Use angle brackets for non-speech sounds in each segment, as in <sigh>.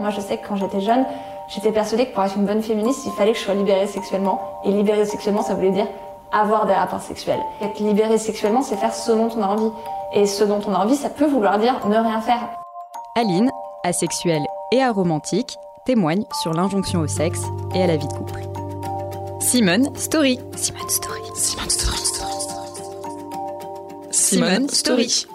Moi, je sais que quand j'étais jeune, j'étais persuadée que pour être une bonne féministe, il fallait que je sois libérée sexuellement. Et libérée sexuellement, ça voulait dire avoir des rapports sexuels. Être libérée sexuellement, c'est faire ce dont on a envie. Et ce dont on a envie, ça peut vouloir dire ne rien faire. Aline, asexuelle et aromantique, témoigne sur l'injonction au sexe et à la vie de couple. Simone Story. Simone Story. Simone Story. Simone Story.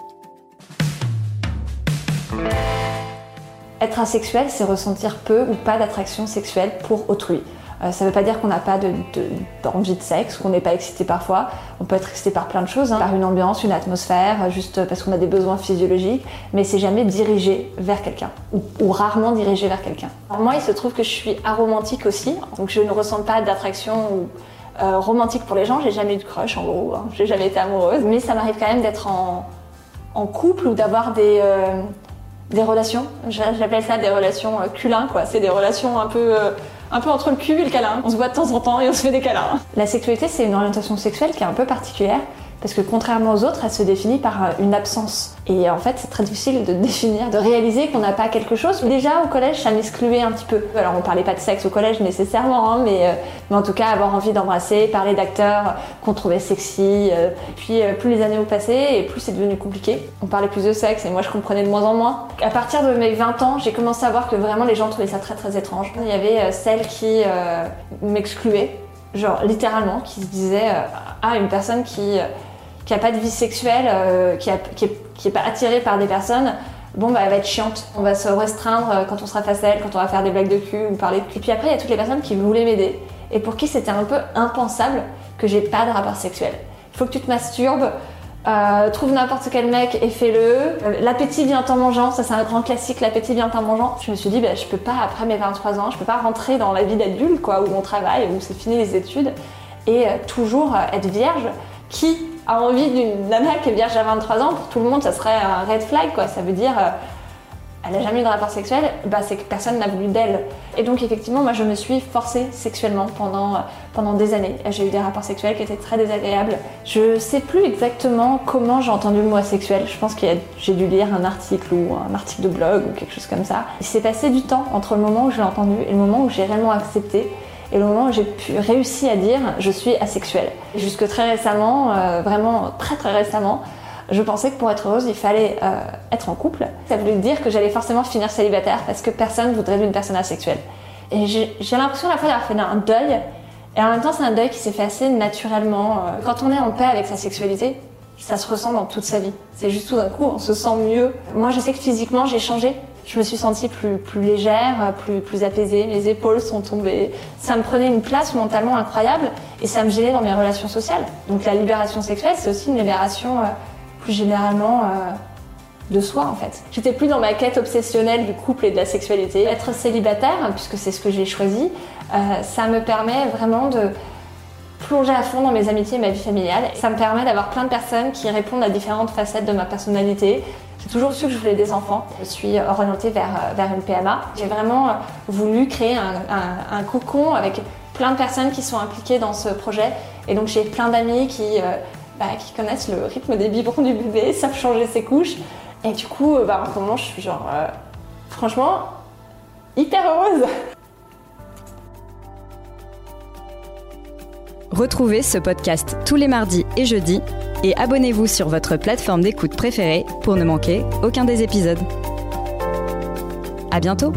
Être asexuel, c'est ressentir peu ou pas d'attraction sexuelle pour autrui. Euh, ça ne veut pas dire qu'on n'a pas d'envie de, de, sexe, qu'on n'est pas excité parfois. On peut être excité par plein de choses, hein, par une ambiance, une atmosphère, euh, juste parce qu'on a des besoins physiologiques, mais c'est jamais dirigé vers quelqu'un, ou, rarement dirigé vers quelqu'un. Moi, il se trouve que je suis aromantique aussi, donc je ne ressens pas d'attraction euh, romantique pour les gens. J'ai jamais eu de crush, en gros. Hein. J'ai jamais été amoureuse, mais ça m'arrive quand même d'être en, en, couple ou d'avoir des des relations. J'appelle ça des relations culins, quoi. C'est des relations un peu un peu entre le cul et le câlin. On se voit de temps en temps et on se fait des câlins. La sexualité, c'est une orientation sexuelle qui est un peu particulière parce que contrairement aux autres, elle se définit par euh, une absence. Et en fait, c'est très difficile de <laughs> définir, de réaliser qu'on n'a pas quelque chose. Déjà, au collège, ça m'excluait un petit peu. Alors, on parlait pas de sexe au collège nécessairement, hein, mais, euh, mais, en tout cas, avoir envie d'embrasser, parler d'acteurs qu'on trouvait sexy. Euh, puis, plus les années ont passé et plus c'est devenu compliqué. On parlait plus de sexe et moi, je comprenais de moins en moins. À partir de mes 20 ans, j'ai commencé à voir que vraiment les gens trouvaient ça très très étrange. Il y avait celle qui m'excluait, genre littéralement, qui se disait Ah, une personne qui qui a pas de vie sexuelle, euh, qui, est, pas attirée par des personnes, bon bah elle va être chiante. On va se restreindre euh, quand on sera face à elle, quand on va faire des blagues de cul ou parler de cul. Et puis après il y a toutes les personnes qui voulaient m'aider et pour qui c'était un peu impensable que j'ai pas de rapport sexuel. Il faut que tu te masturbes, euh, trouve n'importe quel mec et fais-le. l'appétit vient en mangeant, ça c'est un grand classique, l'appétit vient en mangeant. Je me suis dit, bah, je peux pas, après mes 23 ans, je peux pas rentrer dans la vie d'adulte, quoi, où on travaille, où c'est fini les études, et toujours être vierge. Qui a envie d'une nana qui est vierge à 23 ans, pour tout le monde, ça serait un red flag, quoi. Ça veut dire, euh, elle n'a jamais eu de rapport sexuel, bah, c'est que personne n'a voulu d'elle. Et donc, effectivement, moi, je me suis forcée sexuellement pendant, euh, pendant des années. J'ai eu des rapports sexuels qui étaient très désagréables. Je sais plus exactement comment j'ai entendu le mot asexuel. Je pense que j'ai dû lire un article ou un article de blog ou quelque chose comme ça. Il s'est passé du temps entre le moment où je l'ai entendu et le moment où j'ai réellement accepté et le moment où j'ai pu réussir à dire je suis asexuelle. Jusque très récemment, euh, vraiment très très récemment, je pensais que pour être heureuse, il fallait euh, être en couple. Ça voulait dire que j'allais forcément finir célibataire parce que personne voudrait d'une personne asexuelle. Et j'ai l'impression à la fois d'avoir fait un deuil, et en même temps c'est un deuil qui s'est fait assez naturellement. Euh. Quand on est en paix avec sa sexualité, ça se ressent dans toute sa vie. C'est juste tout d'un coup, on se sent mieux. Moi, je sais que physiquement, j'ai changé je me suis sentie plus, plus légère, plus, plus apaisée, mes épaules sont tombées. Ça me prenait une place mentalement incroyable et ça me gênait dans mes relations sociales. Donc la libération sexuelle, c'est aussi une libération euh, plus généralement euh, de soi en fait. J'étais plus dans ma quête obsessionnelle du couple et de la sexualité. Être célibataire, puisque c'est ce que j'ai choisi, euh, ça me permet vraiment de plonger à fond dans mes amitiés et ma vie familiale. Ça me permet d'avoir plein de personnes qui répondent à différentes facettes de ma personnalité. J'ai toujours su que je voulais des enfants. Je suis orientée vers, euh, vers une PMA. J'ai vraiment euh, voulu créer un, un, cocon avec plein de personnes qui sont impliquées dans ce projet. Et donc j'ai plein d'amis qui, euh, bah, qui connaissent le rythme des biberons du bébé, <laughs> savent changer ses couches. Et du coup, bah, en ce moment, je suis genre, franchement, hyper heureuse. Retrouvez ce podcast tous les mardis et jeudis et abonnez-vous sur votre plateforme d'écoute préférée pour ne manquer aucun des épisodes. À bientôt!